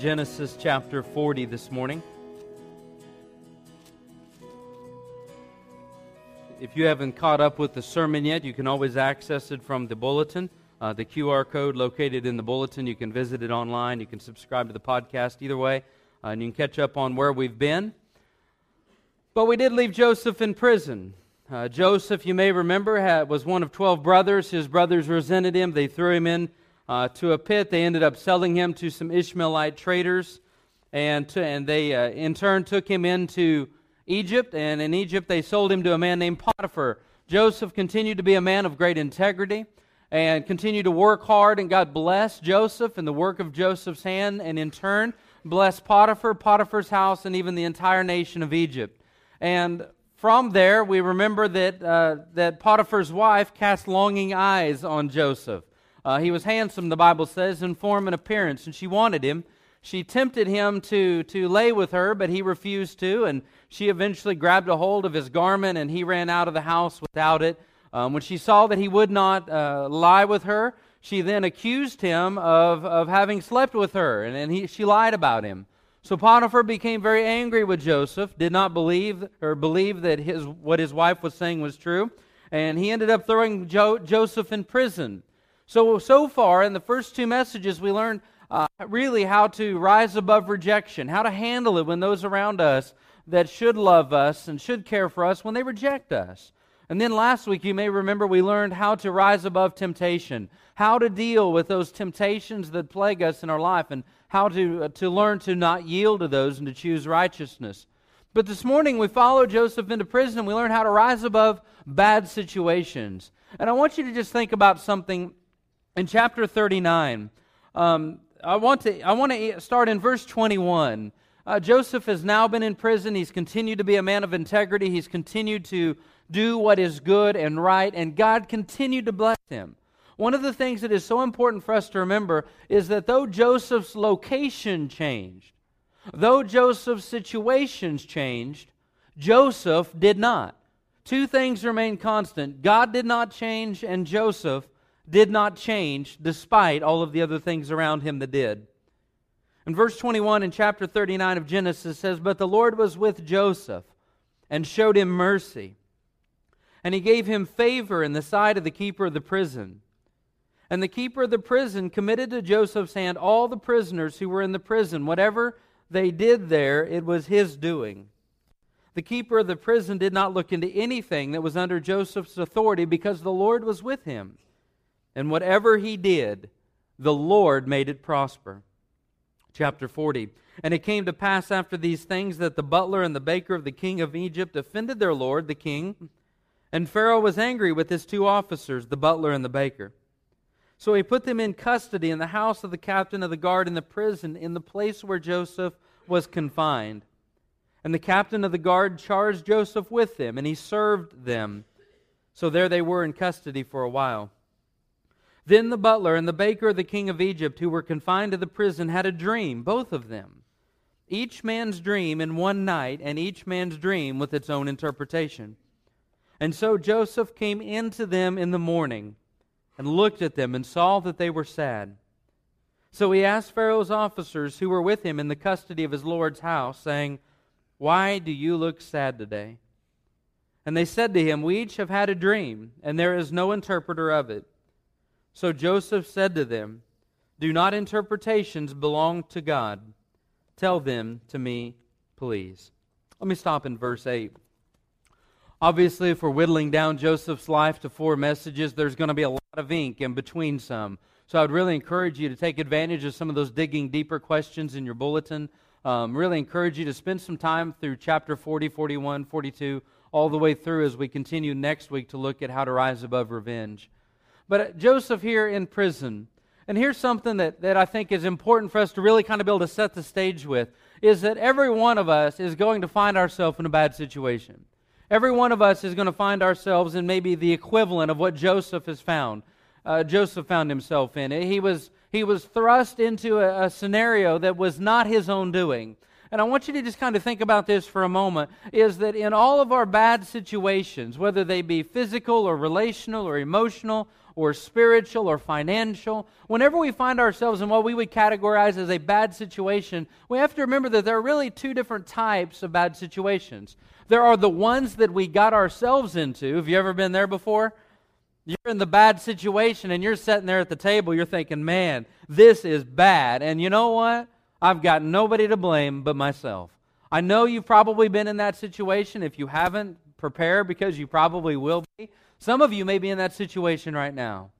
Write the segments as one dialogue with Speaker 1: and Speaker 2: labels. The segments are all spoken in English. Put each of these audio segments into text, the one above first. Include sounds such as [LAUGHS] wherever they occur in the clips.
Speaker 1: Genesis chapter 40 this morning. If you haven't caught up with the sermon yet, you can always access it from the bulletin. Uh, the QR code located in the bulletin. You can visit it online. You can subscribe to the podcast either way, uh, and you can catch up on where we've been. But we did leave Joseph in prison. Uh, Joseph, you may remember, had, was one of 12 brothers. His brothers resented him. They threw him in uh, to a pit. They ended up selling him to some Ishmaelite traders, and, to, and they uh, in turn took him into Egypt. And in Egypt, they sold him to a man named Potiphar. Joseph continued to be a man of great integrity and continued to work hard, and God blessed Joseph and the work of Joseph's hand, and in turn, blessed Potiphar, Potiphar's house, and even the entire nation of Egypt. And from there, we remember that, uh, that Potiphar's wife cast longing eyes on Joseph. Uh, he was handsome, the Bible says, in form and appearance, and she wanted him. She tempted him to, to lay with her, but he refused to, and she eventually grabbed a hold of his garment, and he ran out of the house without it. Um, when she saw that he would not uh, lie with her, she then accused him of, of having slept with her, and, and he, she lied about him. So Potiphar became very angry with Joseph, did not believe or believe that his, what his wife was saying was true, and he ended up throwing jo- Joseph in prison. So, so far in the first two messages, we learned uh, really how to rise above rejection, how to handle it when those around us that should love us and should care for us when they reject us. And then last week, you may remember, we learned how to rise above temptation, how to deal with those temptations that plague us in our life, and how to, uh, to learn to not yield to those and to choose righteousness. But this morning, we follow Joseph into prison and we learn how to rise above bad situations. And I want you to just think about something in chapter 39, um, I want to I want to start in verse 21. Uh, Joseph has now been in prison. He's continued to be a man of integrity. He's continued to do what is good and right, and God continued to bless him. One of the things that is so important for us to remember is that though Joseph's location changed, though Joseph's situations changed, Joseph did not. Two things remain constant God did not change, and Joseph did not change despite all of the other things around him that did. In verse 21 in chapter 39 of Genesis says, But the Lord was with Joseph and showed him mercy. And he gave him favor in the sight of the keeper of the prison. And the keeper of the prison committed to Joseph's hand all the prisoners who were in the prison. Whatever they did there, it was his doing. The keeper of the prison did not look into anything that was under Joseph's authority because the Lord was with him. And whatever he did, the Lord made it prosper. Chapter 40. And it came to pass after these things that the butler and the baker of the king of Egypt offended their lord, the king. And Pharaoh was angry with his two officers, the butler and the baker. So he put them in custody in the house of the captain of the guard in the prison, in the place where Joseph was confined. And the captain of the guard charged Joseph with them, and he served them. So there they were in custody for a while. Then the butler and the baker of the king of Egypt, who were confined to the prison, had a dream, both of them. Each man's dream in one night, and each man's dream with its own interpretation. And so Joseph came in to them in the morning and looked at them and saw that they were sad. So he asked Pharaoh's officers who were with him in the custody of his Lord's house, saying, Why do you look sad today? And they said to him, We each have had a dream, and there is no interpreter of it. So Joseph said to them, Do not interpretations belong to God? Tell them to me, please. Let me stop in verse 8. Obviously, if we're whittling down Joseph's life to four messages, there's going to be a lot of ink in between some. So I would really encourage you to take advantage of some of those digging deeper questions in your bulletin. Um, really encourage you to spend some time through chapter 40, 41, 42, all the way through as we continue next week to look at how to rise above revenge. But Joseph here in prison, and here's something that, that I think is important for us to really kind of be able to set the stage with, is that every one of us is going to find ourselves in a bad situation. Every one of us is going to find ourselves in maybe the equivalent of what Joseph has found. Uh, Joseph found himself in. He was, he was thrust into a, a scenario that was not his own doing. and I want you to just kind of think about this for a moment, is that in all of our bad situations, whether they be physical or relational or emotional or spiritual or financial, whenever we find ourselves in what we would categorize as a bad situation, we have to remember that there are really two different types of bad situations. There are the ones that we got ourselves into. Have you ever been there before? You're in the bad situation and you're sitting there at the table, you're thinking, man, this is bad. And you know what? I've got nobody to blame but myself. I know you've probably been in that situation. If you haven't, prepare because you probably will be. Some of you may be in that situation right now.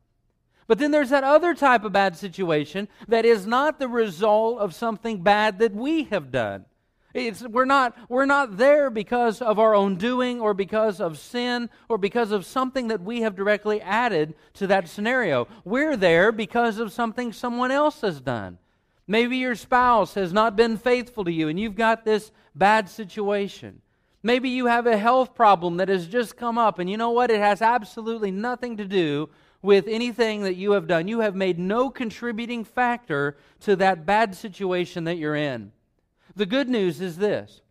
Speaker 1: But then there's that other type of bad situation that is not the result of something bad that we have done. It's, we're, not, we're not there because of our own doing or because of sin or because of something that we have directly added to that scenario. We're there because of something someone else has done. Maybe your spouse has not been faithful to you and you've got this bad situation. Maybe you have a health problem that has just come up, and you know what? It has absolutely nothing to do with anything that you have done. You have made no contributing factor to that bad situation that you're in. The good news is this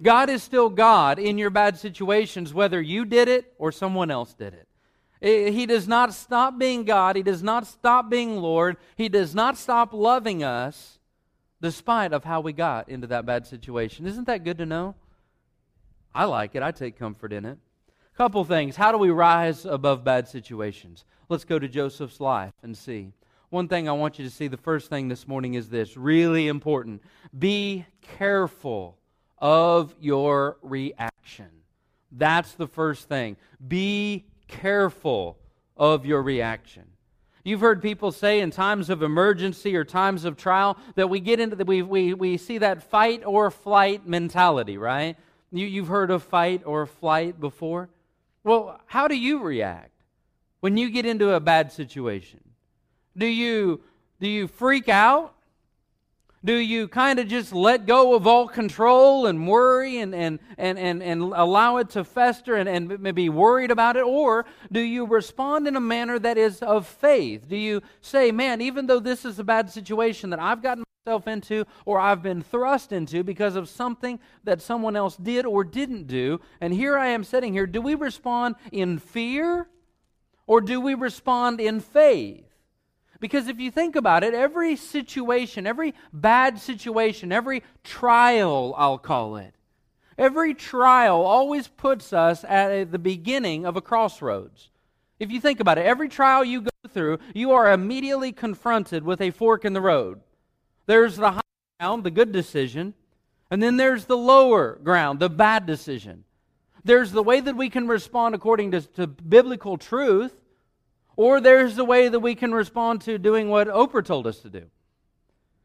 Speaker 1: God is still God in your bad situations, whether you did it or someone else did it. He does not stop being God. He does not stop being Lord. He does not stop loving us despite of how we got into that bad situation. Isn't that good to know? I like it. I take comfort in it. Couple things. How do we rise above bad situations? Let's go to Joseph's life and see. One thing I want you to see, the first thing this morning is this really important. Be careful of your reaction. That's the first thing. Be careful of your reaction. You've heard people say in times of emergency or times of trial that we get into the, we, we, we see that fight or flight mentality, right? You, you've heard of fight or flight before. Well, how do you react when you get into a bad situation? Do you, do you freak out? Do you kind of just let go of all control and worry and, and, and, and, and allow it to fester and, and be worried about it? Or do you respond in a manner that is of faith? Do you say, man, even though this is a bad situation that I've gotten myself into or I've been thrust into because of something that someone else did or didn't do, and here I am sitting here, do we respond in fear or do we respond in faith? Because if you think about it, every situation, every bad situation, every trial, I'll call it, every trial always puts us at the beginning of a crossroads. If you think about it, every trial you go through, you are immediately confronted with a fork in the road. There's the high ground, the good decision, and then there's the lower ground, the bad decision. There's the way that we can respond according to, to biblical truth, or there's the way that we can respond to doing what Oprah told us to do.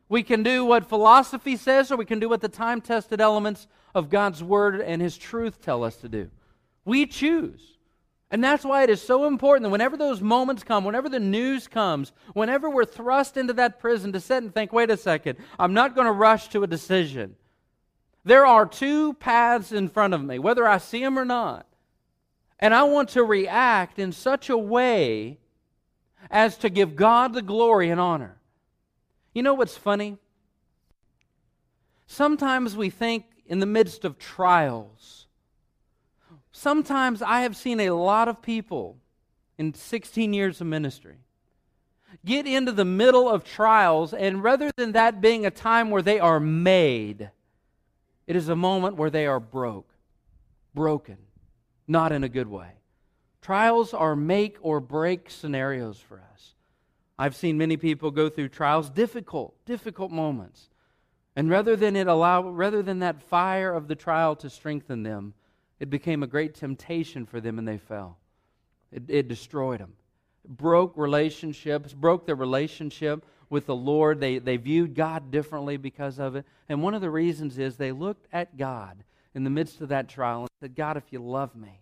Speaker 1: We can do what philosophy says, or we can do what the time tested elements of God's Word and His truth tell us to do. We choose. And that's why it is so important that whenever those moments come, whenever the news comes, whenever we're thrust into that prison to sit and think, wait a second, I'm not going to rush to a decision. There are two paths in front of me, whether I see them or not. And I want to react in such a way as to give God the glory and honor. You know what's funny? Sometimes we think in the midst of trials, sometimes I have seen a lot of people in 16 years of ministry get into the middle of trials, and rather than that being a time where they are made, it is a moment where they are broke, broken, not in a good way. Trials are make or break scenarios for us. I've seen many people go through trials, difficult, difficult moments. And rather than it allow rather than that fire of the trial to strengthen them, it became a great temptation for them and they fell. It, it destroyed them. It broke relationships, broke their relationship with the Lord. They, they viewed God differently because of it. And one of the reasons is they looked at God in the midst of that trial and said, God, if you love me,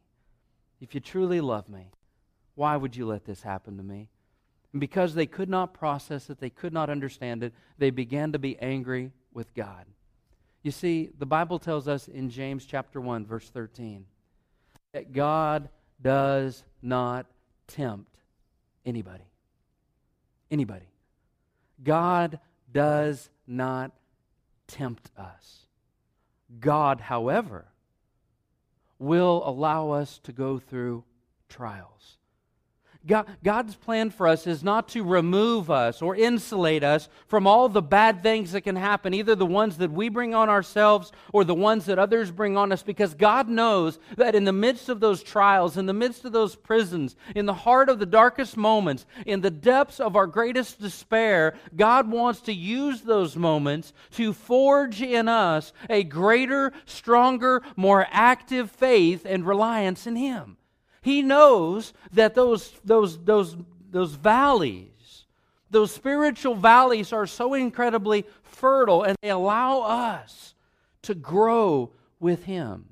Speaker 1: if you truly love me, why would you let this happen to me? And because they could not process it, they could not understand it, they began to be angry with God. You see, the Bible tells us in James chapter 1 verse 13 that God does not tempt anybody. Anybody. God does not tempt us. God, however, will allow us to go through trials. God, God's plan for us is not to remove us or insulate us from all the bad things that can happen, either the ones that we bring on ourselves or the ones that others bring on us, because God knows that in the midst of those trials, in the midst of those prisons, in the heart of the darkest moments, in the depths of our greatest despair, God wants to use those moments to forge in us a greater, stronger, more active faith and reliance in Him. He knows that those, those, those, those valleys, those spiritual valleys, are so incredibly fertile and they allow us to grow with Him.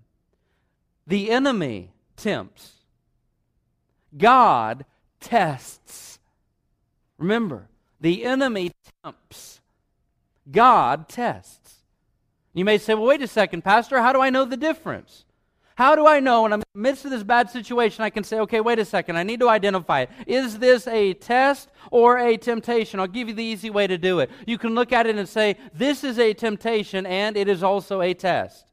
Speaker 1: The enemy tempts, God tests. Remember, the enemy tempts, God tests. You may say, well, wait a second, Pastor, how do I know the difference? How do I know when I'm in the midst of this bad situation, I can say, okay, wait a second, I need to identify it. Is this a test or a temptation? I'll give you the easy way to do it. You can look at it and say, this is a temptation and it is also a test.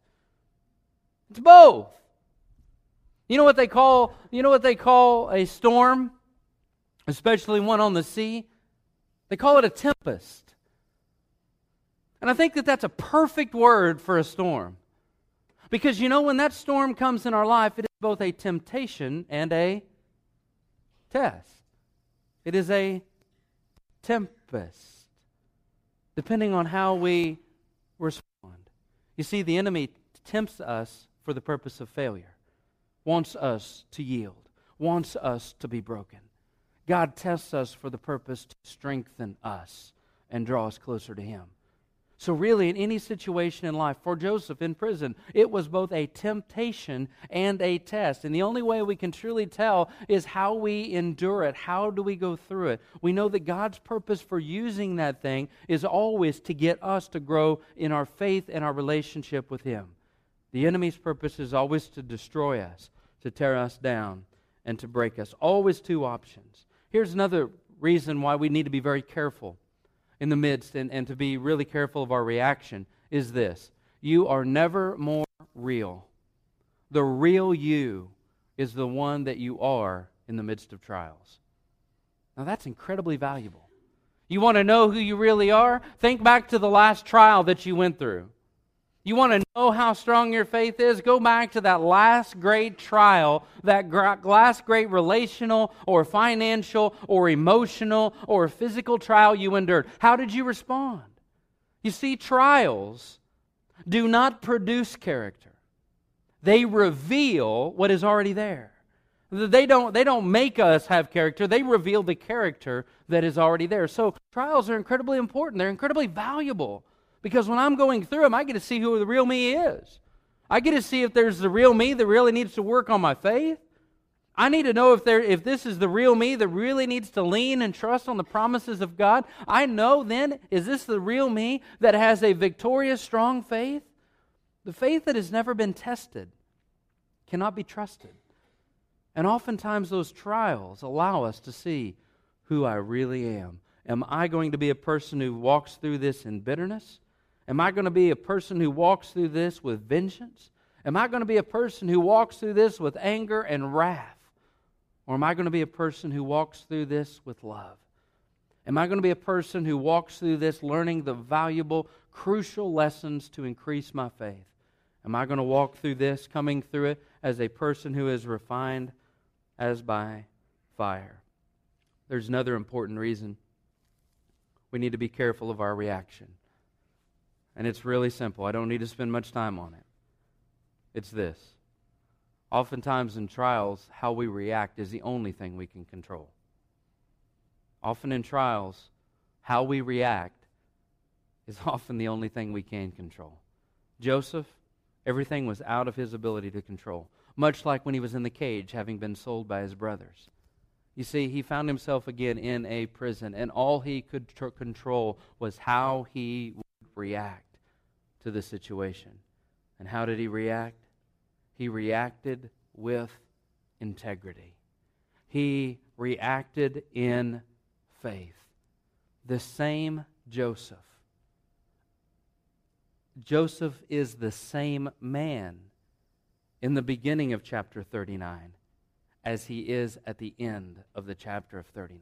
Speaker 1: It's both. You know what they call, you know what they call a storm? Especially one on the sea? They call it a tempest. And I think that that's a perfect word for a storm. Because you know, when that storm comes in our life, it is both a temptation and a test. It is a tempest, depending on how we respond. You see, the enemy tempts us for the purpose of failure, wants us to yield, wants us to be broken. God tests us for the purpose to strengthen us and draw us closer to Him. So, really, in any situation in life, for Joseph in prison, it was both a temptation and a test. And the only way we can truly tell is how we endure it. How do we go through it? We know that God's purpose for using that thing is always to get us to grow in our faith and our relationship with Him. The enemy's purpose is always to destroy us, to tear us down, and to break us. Always two options. Here's another reason why we need to be very careful in the midst and, and to be really careful of our reaction is this you are never more real. The real you is the one that you are in the midst of trials. Now, that's incredibly valuable. You want to know who you really are? Think back to the last trial that you went through. You want to know how strong your faith is? Go back to that last great trial, that last great relational or financial or emotional or physical trial you endured. How did you respond? You see, trials do not produce character, they reveal what is already there. They don't, they don't make us have character, they reveal the character that is already there. So, trials are incredibly important, they're incredibly valuable. Because when I'm going through them, I get to see who the real me is. I get to see if there's the real me that really needs to work on my faith. I need to know if there if this is the real me that really needs to lean and trust on the promises of God. I know then is this the real me that has a victorious strong faith? The faith that has never been tested cannot be trusted. And oftentimes those trials allow us to see who I really am. Am I going to be a person who walks through this in bitterness? Am I going to be a person who walks through this with vengeance? Am I going to be a person who walks through this with anger and wrath? Or am I going to be a person who walks through this with love? Am I going to be a person who walks through this learning the valuable, crucial lessons to increase my faith? Am I going to walk through this, coming through it as a person who is refined as by fire? There's another important reason we need to be careful of our reaction. And it's really simple. I don't need to spend much time on it. It's this. Oftentimes in trials, how we react is the only thing we can control. Often in trials, how we react is [LAUGHS] often the only thing we can control. Joseph, everything was out of his ability to control, much like when he was in the cage having been sold by his brothers. You see, he found himself again in a prison, and all he could tr- control was how he would react to the situation. And how did he react? He reacted with integrity. He reacted in faith. The same Joseph Joseph is the same man in the beginning of chapter 39 as he is at the end of the chapter of 39.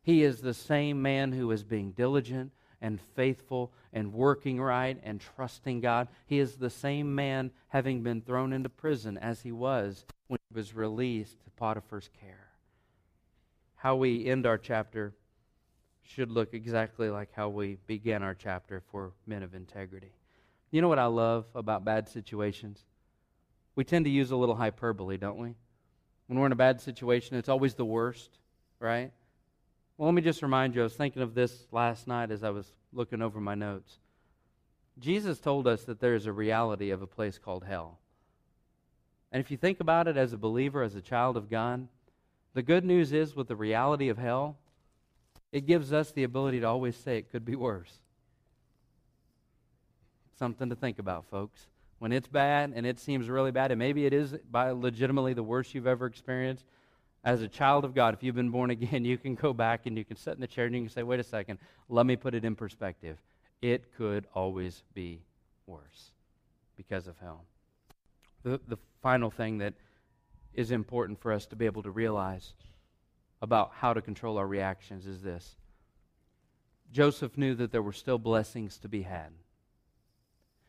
Speaker 1: He is the same man who is being diligent and faithful and working right and trusting God. He is the same man having been thrown into prison as he was when he was released to Potiphar's care. How we end our chapter should look exactly like how we began our chapter for men of integrity. You know what I love about bad situations? We tend to use a little hyperbole, don't we? When we're in a bad situation, it's always the worst, right? Well, let me just remind you, I was thinking of this last night as I was looking over my notes. Jesus told us that there is a reality of a place called hell. And if you think about it as a believer, as a child of God, the good news is with the reality of hell, it gives us the ability to always say it could be worse. Something to think about, folks. When it's bad and it seems really bad, and maybe it is by legitimately the worst you've ever experienced, as a child of God, if you've been born again, [LAUGHS] you can go back and you can sit in the chair and you can say, wait a second, let me put it in perspective. It could always be worse because of hell. The, the final thing that is important for us to be able to realize about how to control our reactions is this Joseph knew that there were still blessings to be had.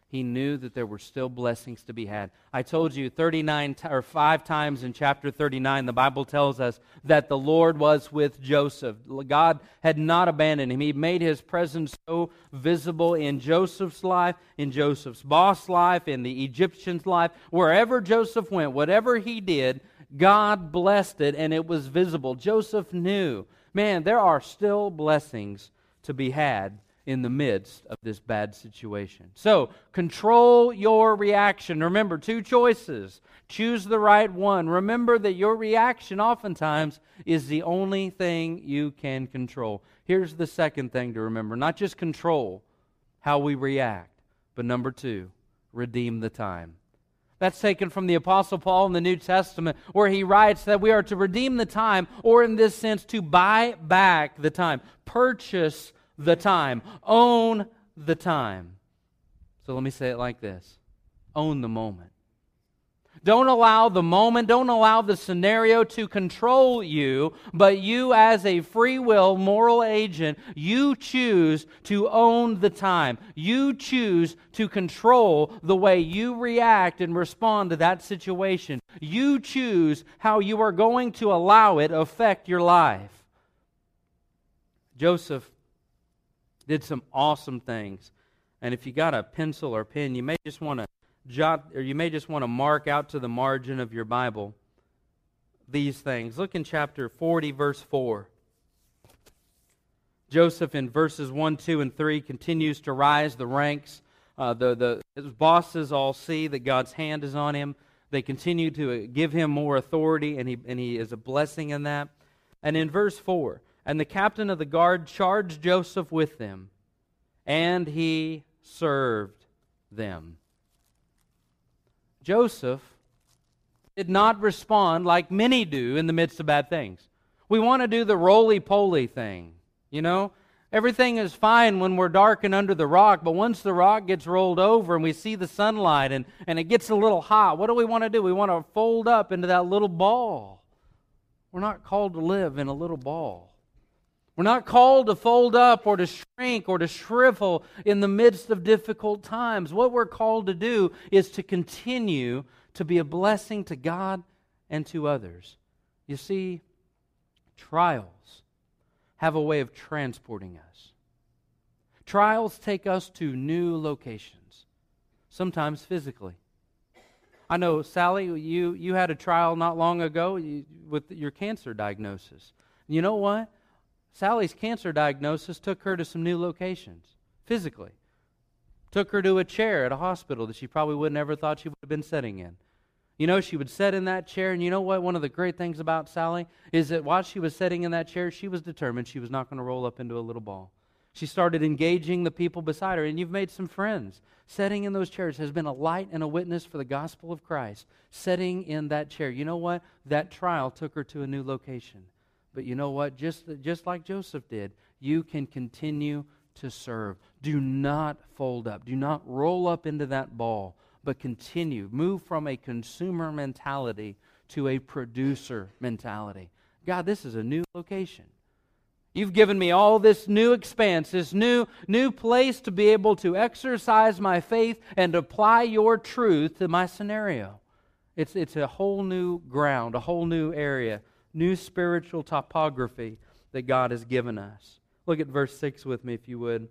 Speaker 1: He knew that there were still blessings to be had. I told you 39 t- or 5 times in chapter 39 the Bible tells us that the Lord was with Joseph. God had not abandoned him. He made his presence so visible in Joseph's life, in Joseph's boss life, in the Egyptian's life, wherever Joseph went, whatever he did, God blessed it and it was visible. Joseph knew, man, there are still blessings to be had in the midst of this bad situation. So, control your reaction. Remember, two choices. Choose the right one. Remember that your reaction oftentimes is the only thing you can control. Here's the second thing to remember not just control how we react, but number two, redeem the time. That's taken from the Apostle Paul in the New Testament, where he writes that we are to redeem the time, or in this sense, to buy back the time, purchase the time, own the time. So let me say it like this own the moment. Don't allow the moment, don't allow the scenario to control you, but you, as a free will moral agent, you choose to own the time. You choose to control the way you react and respond to that situation. You choose how you are going to allow it affect your life. Joseph did some awesome things. And if you got a pencil or pen, you may just want to jot, or you may just want to mark out to the margin of your Bible these things. Look in chapter 40, verse 4. Joseph, in verses 1, 2, and 3, continues to rise the ranks. Uh, the, the, his bosses all see that God's hand is on him. They continue to give him more authority, and he, and he is a blessing in that. And in verse 4, and the captain of the guard charged Joseph with them, and he served them. Joseph did not respond like many do in the midst of bad things. We want to do the roly poly thing, you know? Everything is fine when we're dark and under the rock, but once the rock gets rolled over and we see the sunlight and, and it gets a little hot, what do we want to do? We want to fold up into that little ball. We're not called to live in a little ball. We're not called to fold up or to shrink or to shrivel in the midst of difficult times. What we're called to do is to continue to be a blessing to God and to others. You see, trials have a way of transporting us. Trials take us to new locations, sometimes physically. I know, Sally, you, you had a trial not long ago with your cancer diagnosis. You know what? Sally's cancer diagnosis took her to some new locations physically. Took her to a chair at a hospital that she probably would never thought she would have been sitting in. You know, she would sit in that chair, and you know what? One of the great things about Sally is that while she was sitting in that chair, she was determined she was not going to roll up into a little ball. She started engaging the people beside her, and you've made some friends. Sitting in those chairs has been a light and a witness for the gospel of Christ. Sitting in that chair. You know what? That trial took her to a new location. But you know what? Just, just like Joseph did, you can continue to serve. Do not fold up. Do not roll up into that ball, but continue. Move from a consumer mentality to a producer mentality. God, this is a new location. You've given me all this new expanse, this new, new place to be able to exercise my faith and apply your truth to my scenario. It's, it's a whole new ground, a whole new area, new spiritual topography that God has given us. Look at verse 6 with me, if you would.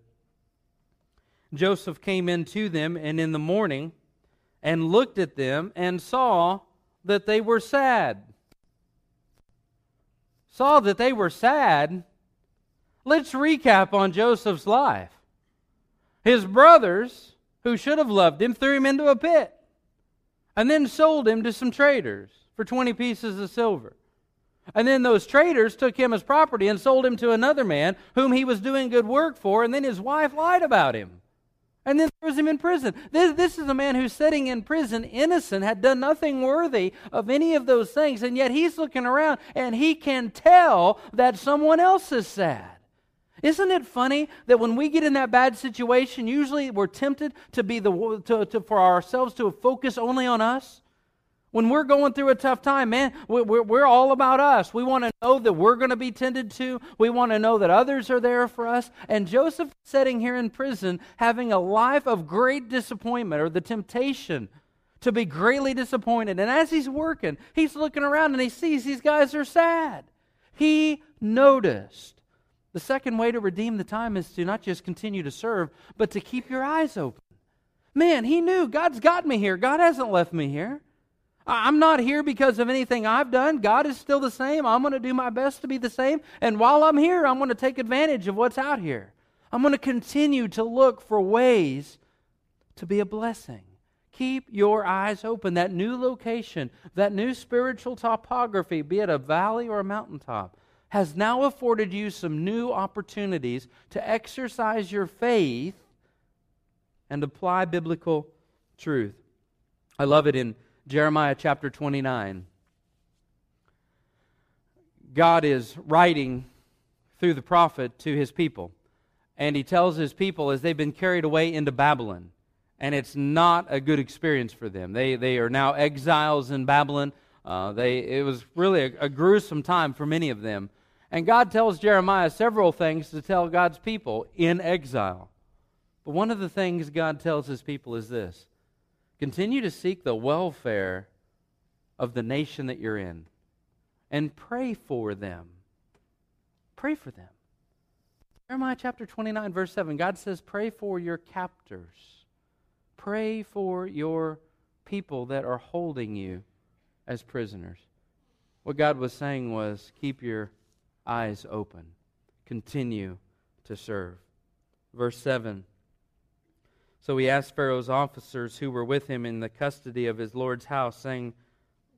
Speaker 1: Joseph came in to them, and in the morning, and looked at them, and saw that they were sad. Saw that they were sad Let's recap on Joseph's life. His brothers, who should have loved him, threw him into a pit and then sold him to some traders for 20 pieces of silver. And then those traders took him as property and sold him to another man whom he was doing good work for, and then his wife lied about him. And then throws him in prison. This, this is a man who's sitting in prison, innocent, had done nothing worthy of any of those things, and yet he's looking around and he can tell that someone else is sad. Isn't it funny that when we get in that bad situation, usually we're tempted to be the to, to, for ourselves to focus only on us? When we're going through a tough time, man, we're, all about us. We want to know that we're going to be tended to. We want to know that others are there for us. And Joseph sitting here in prison, having a life of great disappointment or the temptation to be greatly disappointed. And as he's working, he's looking around and he sees these guys are sad. He noticed. The second way to redeem the time is to not just continue to serve, but to keep your eyes open. Man, he knew God's got me here. God hasn't left me here. I'm not here because of anything I've done. God is still the same. I'm going to do my best to be the same. And while I'm here, I'm going to take advantage of what's out here. I'm going to continue to look for ways to be a blessing. Keep your eyes open. That new location, that new spiritual topography, be it a valley or a mountaintop, has now afforded you some new opportunities to exercise your faith and apply biblical truth. I love it in Jeremiah chapter 29. God is writing through the prophet to his people. And he tells his people as they've been carried away into Babylon. And it's not a good experience for them. They, they are now exiles in Babylon. Uh, they, it was really a, a gruesome time for many of them. And God tells Jeremiah several things to tell God's people in exile. But one of the things God tells his people is this continue to seek the welfare of the nation that you're in and pray for them. Pray for them. Jeremiah chapter 29, verse 7, God says, Pray for your captors. Pray for your people that are holding you as prisoners. What God was saying was, Keep your eyes open. Continue to serve. Verse 7. So he asked Pharaoh's officers who were with him in the custody of his Lord's house, saying,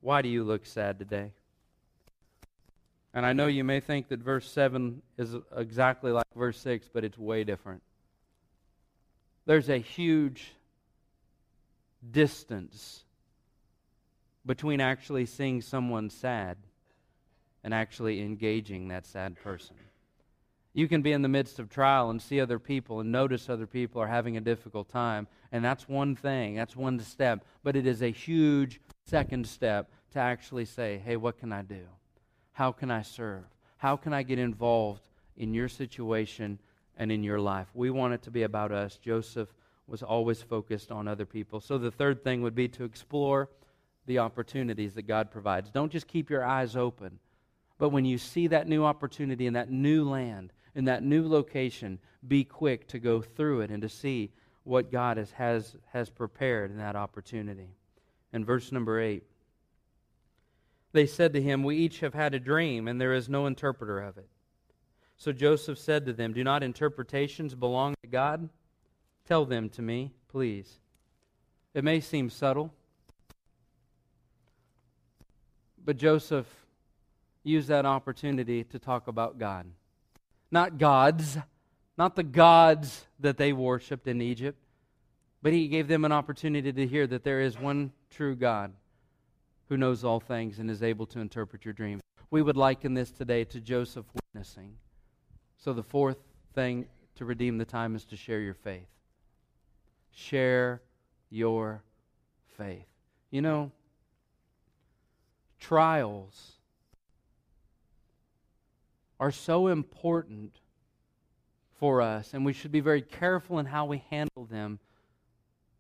Speaker 1: Why do you look sad today? And I know you may think that verse 7 is exactly like verse 6, but it's way different. There's a huge distance between actually seeing someone sad and actually engaging that sad person. You can be in the midst of trial and see other people and notice other people are having a difficult time, and that's one thing, that's one step, but it is a huge second step to actually say, hey, what can I do? How can I serve? How can I get involved in your situation and in your life? We want it to be about us. Joseph was always focused on other people. So the third thing would be to explore the opportunities that God provides. Don't just keep your eyes open but when you see that new opportunity in that new land, in that new location, be quick to go through it and to see what God has, has, has prepared in that opportunity. In verse number 8, they said to him, We each have had a dream, and there is no interpreter of it. So Joseph said to them, Do not interpretations belong to God? Tell them to me, please. It may seem subtle, but Joseph used that opportunity to talk about God. Not gods, not the gods that they worshiped in Egypt, but he gave them an opportunity to hear that there is one true God who knows all things and is able to interpret your dreams. We would liken this today to Joseph witnessing. So the fourth thing to redeem the time is to share your faith. Share your faith. You know, trials are so important for us, and we should be very careful in how we handle them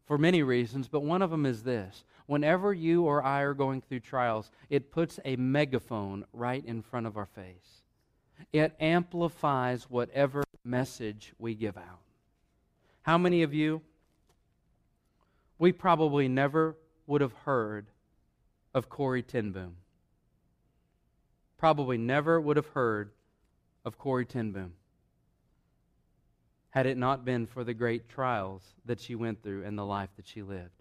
Speaker 1: for many reasons, but one of them is this. Whenever you or I are going through trials, it puts a megaphone right in front of our face. It amplifies whatever message we give out. How many of you, we probably never would have heard of Corrie ten Boom? Probably never would have heard of Corrie ten Boom had it not been for the great trials that she went through and the life that she lived.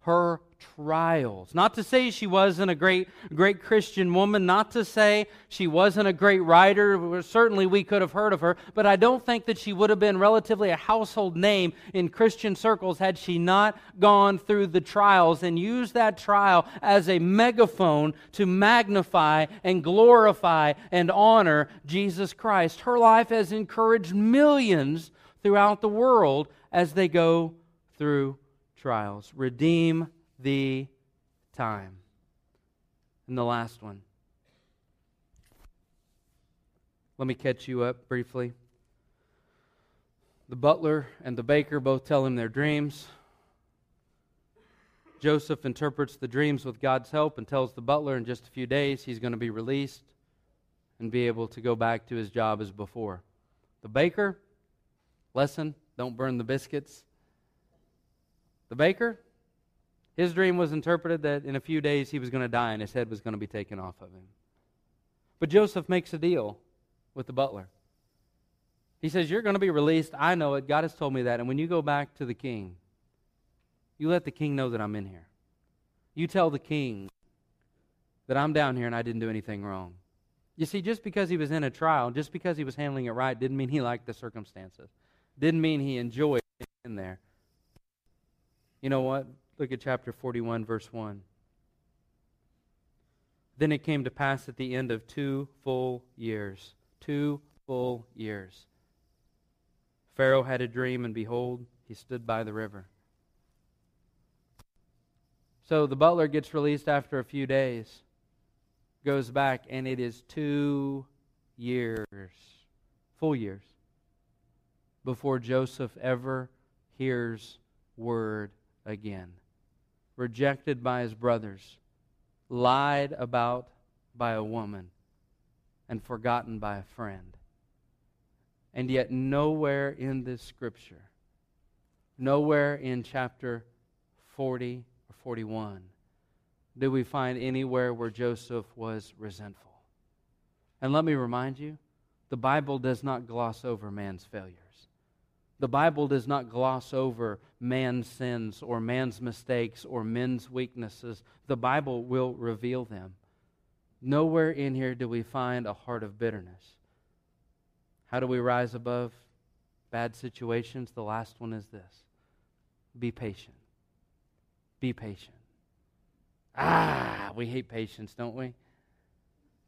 Speaker 1: Her trials. Not to say she wasn't a great, great Christian woman, not to say she wasn't a great writer. Certainly we could have heard of her, but I don't think that she would have been relatively a household name in Christian circles had she not gone through the trials and used that trial as a megaphone to magnify and glorify and honor Jesus Christ. Her life has encouraged millions throughout the world as they go through trials. Redeem the time. And the last one. Let me catch you up briefly. The butler and the baker both tell him their dreams. Joseph interprets the dreams with God's help and tells the butler in just a few days he's going to be released and be able to go back to his job as before. The baker, lesson don't burn the biscuits. The baker, his dream was interpreted that in a few days he was going to die and his head was going to be taken off of him. But Joseph makes a deal with the butler. He says, You're going to be released. I know it. God has told me that. And when you go back to the king, you let the king know that I'm in here. You tell the king that I'm down here and I didn't do anything wrong. You see, just because he was in a trial, just because he was handling it right, didn't mean he liked the circumstances. Didn't mean he enjoyed being in there. You know what? Look at chapter 41, verse 1. Then it came to pass at the end of two full years, two full years. Pharaoh had a dream, and behold, he stood by the river. So the butler gets released after a few days, goes back, and it is two years, full years, before Joseph ever hears word again. Rejected by his brothers, lied about by a woman, and forgotten by a friend. And yet, nowhere in this scripture, nowhere in chapter 40 or 41, do we find anywhere where Joseph was resentful. And let me remind you, the Bible does not gloss over man's failures. The Bible does not gloss over man's sins or man's mistakes or men's weaknesses. The Bible will reveal them. Nowhere in here do we find a heart of bitterness. How do we rise above bad situations? The last one is this be patient. Be patient. Ah, we hate patience, don't we?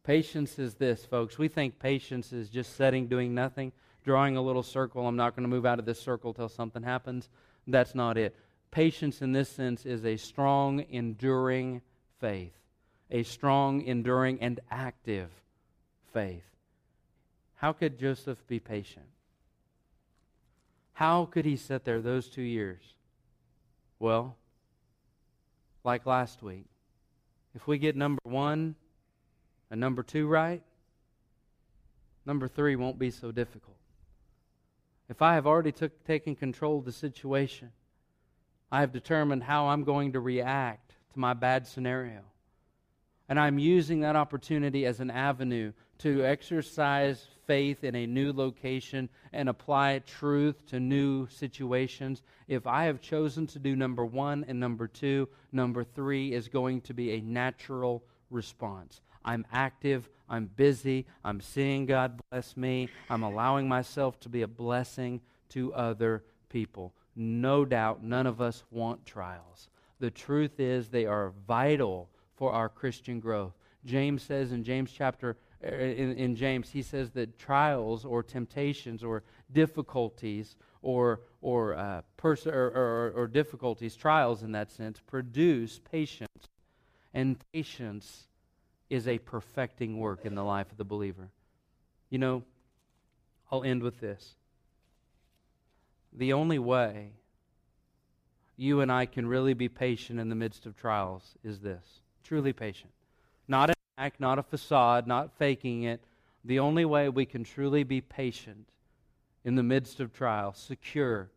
Speaker 1: Patience is this, folks. We think patience is just sitting, doing nothing drawing a little circle. I'm not going to move out of this circle till something happens. That's not it. Patience in this sense is a strong, enduring faith, a strong, enduring, and active faith. How could Joseph be patient? How could he sit there those two years? Well, like last week, if we get number one and number two right, number three won't be so difficult if I have already took, taken control of the situation, I have determined how I'm going to react to my bad scenario. And I'm using that opportunity as an avenue to exercise faith in a new location and apply truth to new situations. If I have chosen to do number one and number two, number three is going to be a natural response. I'm active, I'm busy, I'm seeing God bless me, I'm allowing myself to be a blessing to other people. No doubt none of us want trials. The truth is, they are vital for our Christian growth. James says in James chapter in, in James, he says that trials or temptations or difficulties or, or, uh, pers- or, or, or difficulties, trials in that sense, produce patience. And patience is a perfecting work in the life of the believer. You know, I'll end with this. The only way you and I can really be patient in the midst of trials is this truly patient. Not an act, not a facade, not faking it. The only way we can truly be patient in the midst of trial, secure,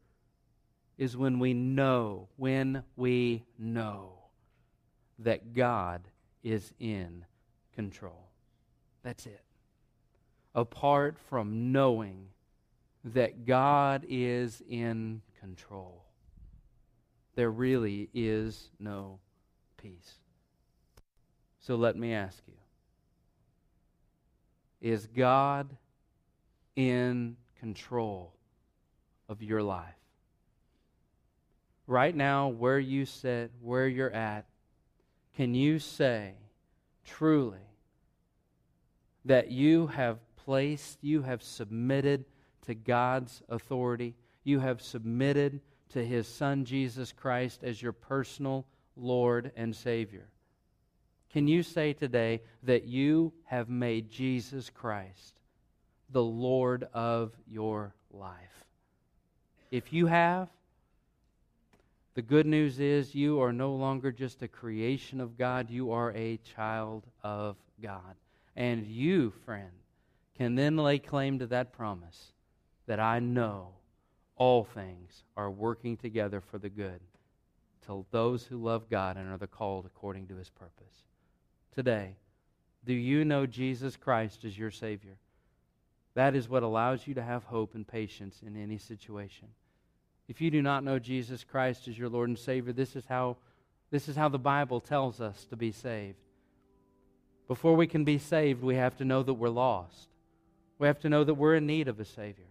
Speaker 1: is when we know, when we know that God is in control. That's it. Apart from knowing that God is in control, there really is no peace. So let me ask you Is God in control of your life? Right now, where you sit, where you're at, can you say truly that you have placed, you have submitted to God's authority? You have submitted to His Son Jesus Christ as your personal Lord and Savior? Can you say today that you have made Jesus Christ the Lord of your life? If you have, the good news is you are no longer just a creation of God, you are a child of God. And you, friend, can then lay claim to that promise that I know all things are working together for the good to those who love God and are the called according to his purpose. Today, do you know Jesus Christ as your Savior? That is what allows you to have hope and patience in any situation. If you do not know Jesus Christ as your Lord and Savior, this is how, this is how the Bible tells us to be saved. Before we can be saved, we have to know that we're lost. We have to know that we're in need of a Savior.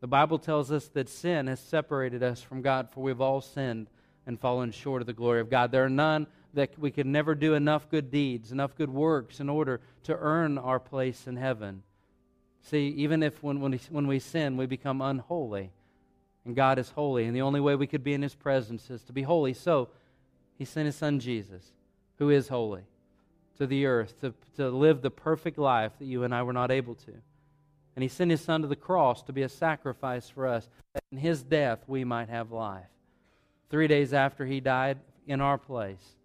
Speaker 1: The Bible tells us that sin has separated us from God, for we've all sinned and fallen short of the glory of God. There are none that we could never do enough good deeds, enough good works in order to earn our place in heaven. See, even if when, when, we, when we sin, we become unholy, and God is holy, and the only way we could be in His presence is to be holy. So, He sent His Son Jesus, who is holy, to the earth to, to live the perfect life that you and I were not able to. And he sent his son to the cross to be a sacrifice for us, that in his death we might have life. Three days after he died in our place,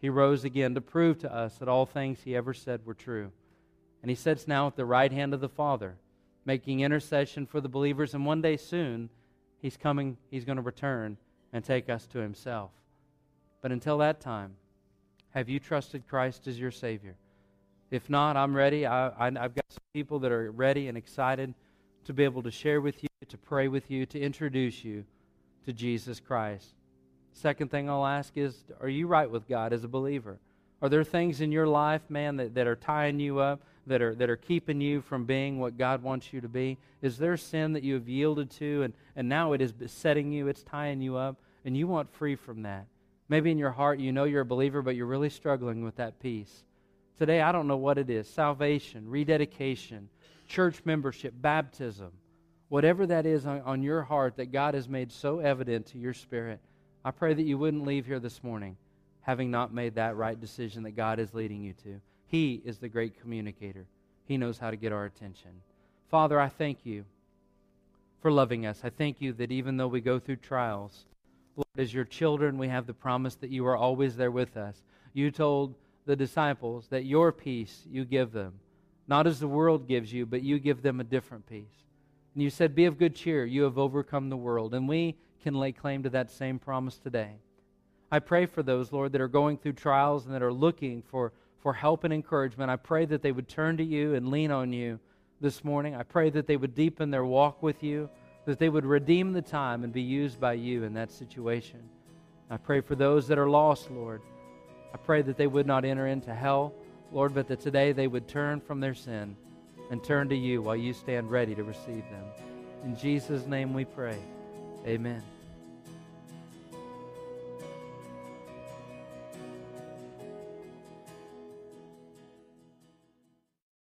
Speaker 1: he rose again to prove to us that all things he ever said were true. And he sits now at the right hand of the Father, making intercession for the believers. And one day soon, he's coming, he's going to return and take us to himself. But until that time, have you trusted Christ as your Savior? If not, I'm ready. I, I've got some people that are ready and excited to be able to share with you, to pray with you, to introduce you to Jesus Christ. Second thing I'll ask is Are you right with God as a believer? Are there things in your life, man, that, that are tying you up, that are, that are keeping you from being what God wants you to be? Is there sin that you have yielded to and, and now it is setting you, it's tying you up, and you want free from that? Maybe in your heart you know you're a believer, but you're really struggling with that peace. Today, I don't know what it is salvation, rededication, church membership, baptism, whatever that is on, on, your heart that God has made so evident to your spirit. I pray that you wouldn't leave here this morning having not made that right decision that God is leading you to. He is the great communicator, He knows how to get our attention. Father, I thank you for loving us. I thank you that even though we go through trials, Lord, as your children, we have the promise that you are always there with us. You told the disciples that your peace you give them, not as the world gives you, but you give them a different peace. And you said, Be of good cheer, you have overcome the world. And we can lay claim to that same promise today. I pray for those, Lord, that are going through trials and that are looking for, for help and encouragement. I pray that they would turn to you and lean on you this morning. I pray that they would deepen their walk with you, that they would redeem the time and be used by you in that situation. I pray for those that are lost, Lord. I pray that they would not enter into hell, Lord, but that today they would turn from their sin and turn to you while you stand ready to receive them. In Jesus' name we pray. Amen.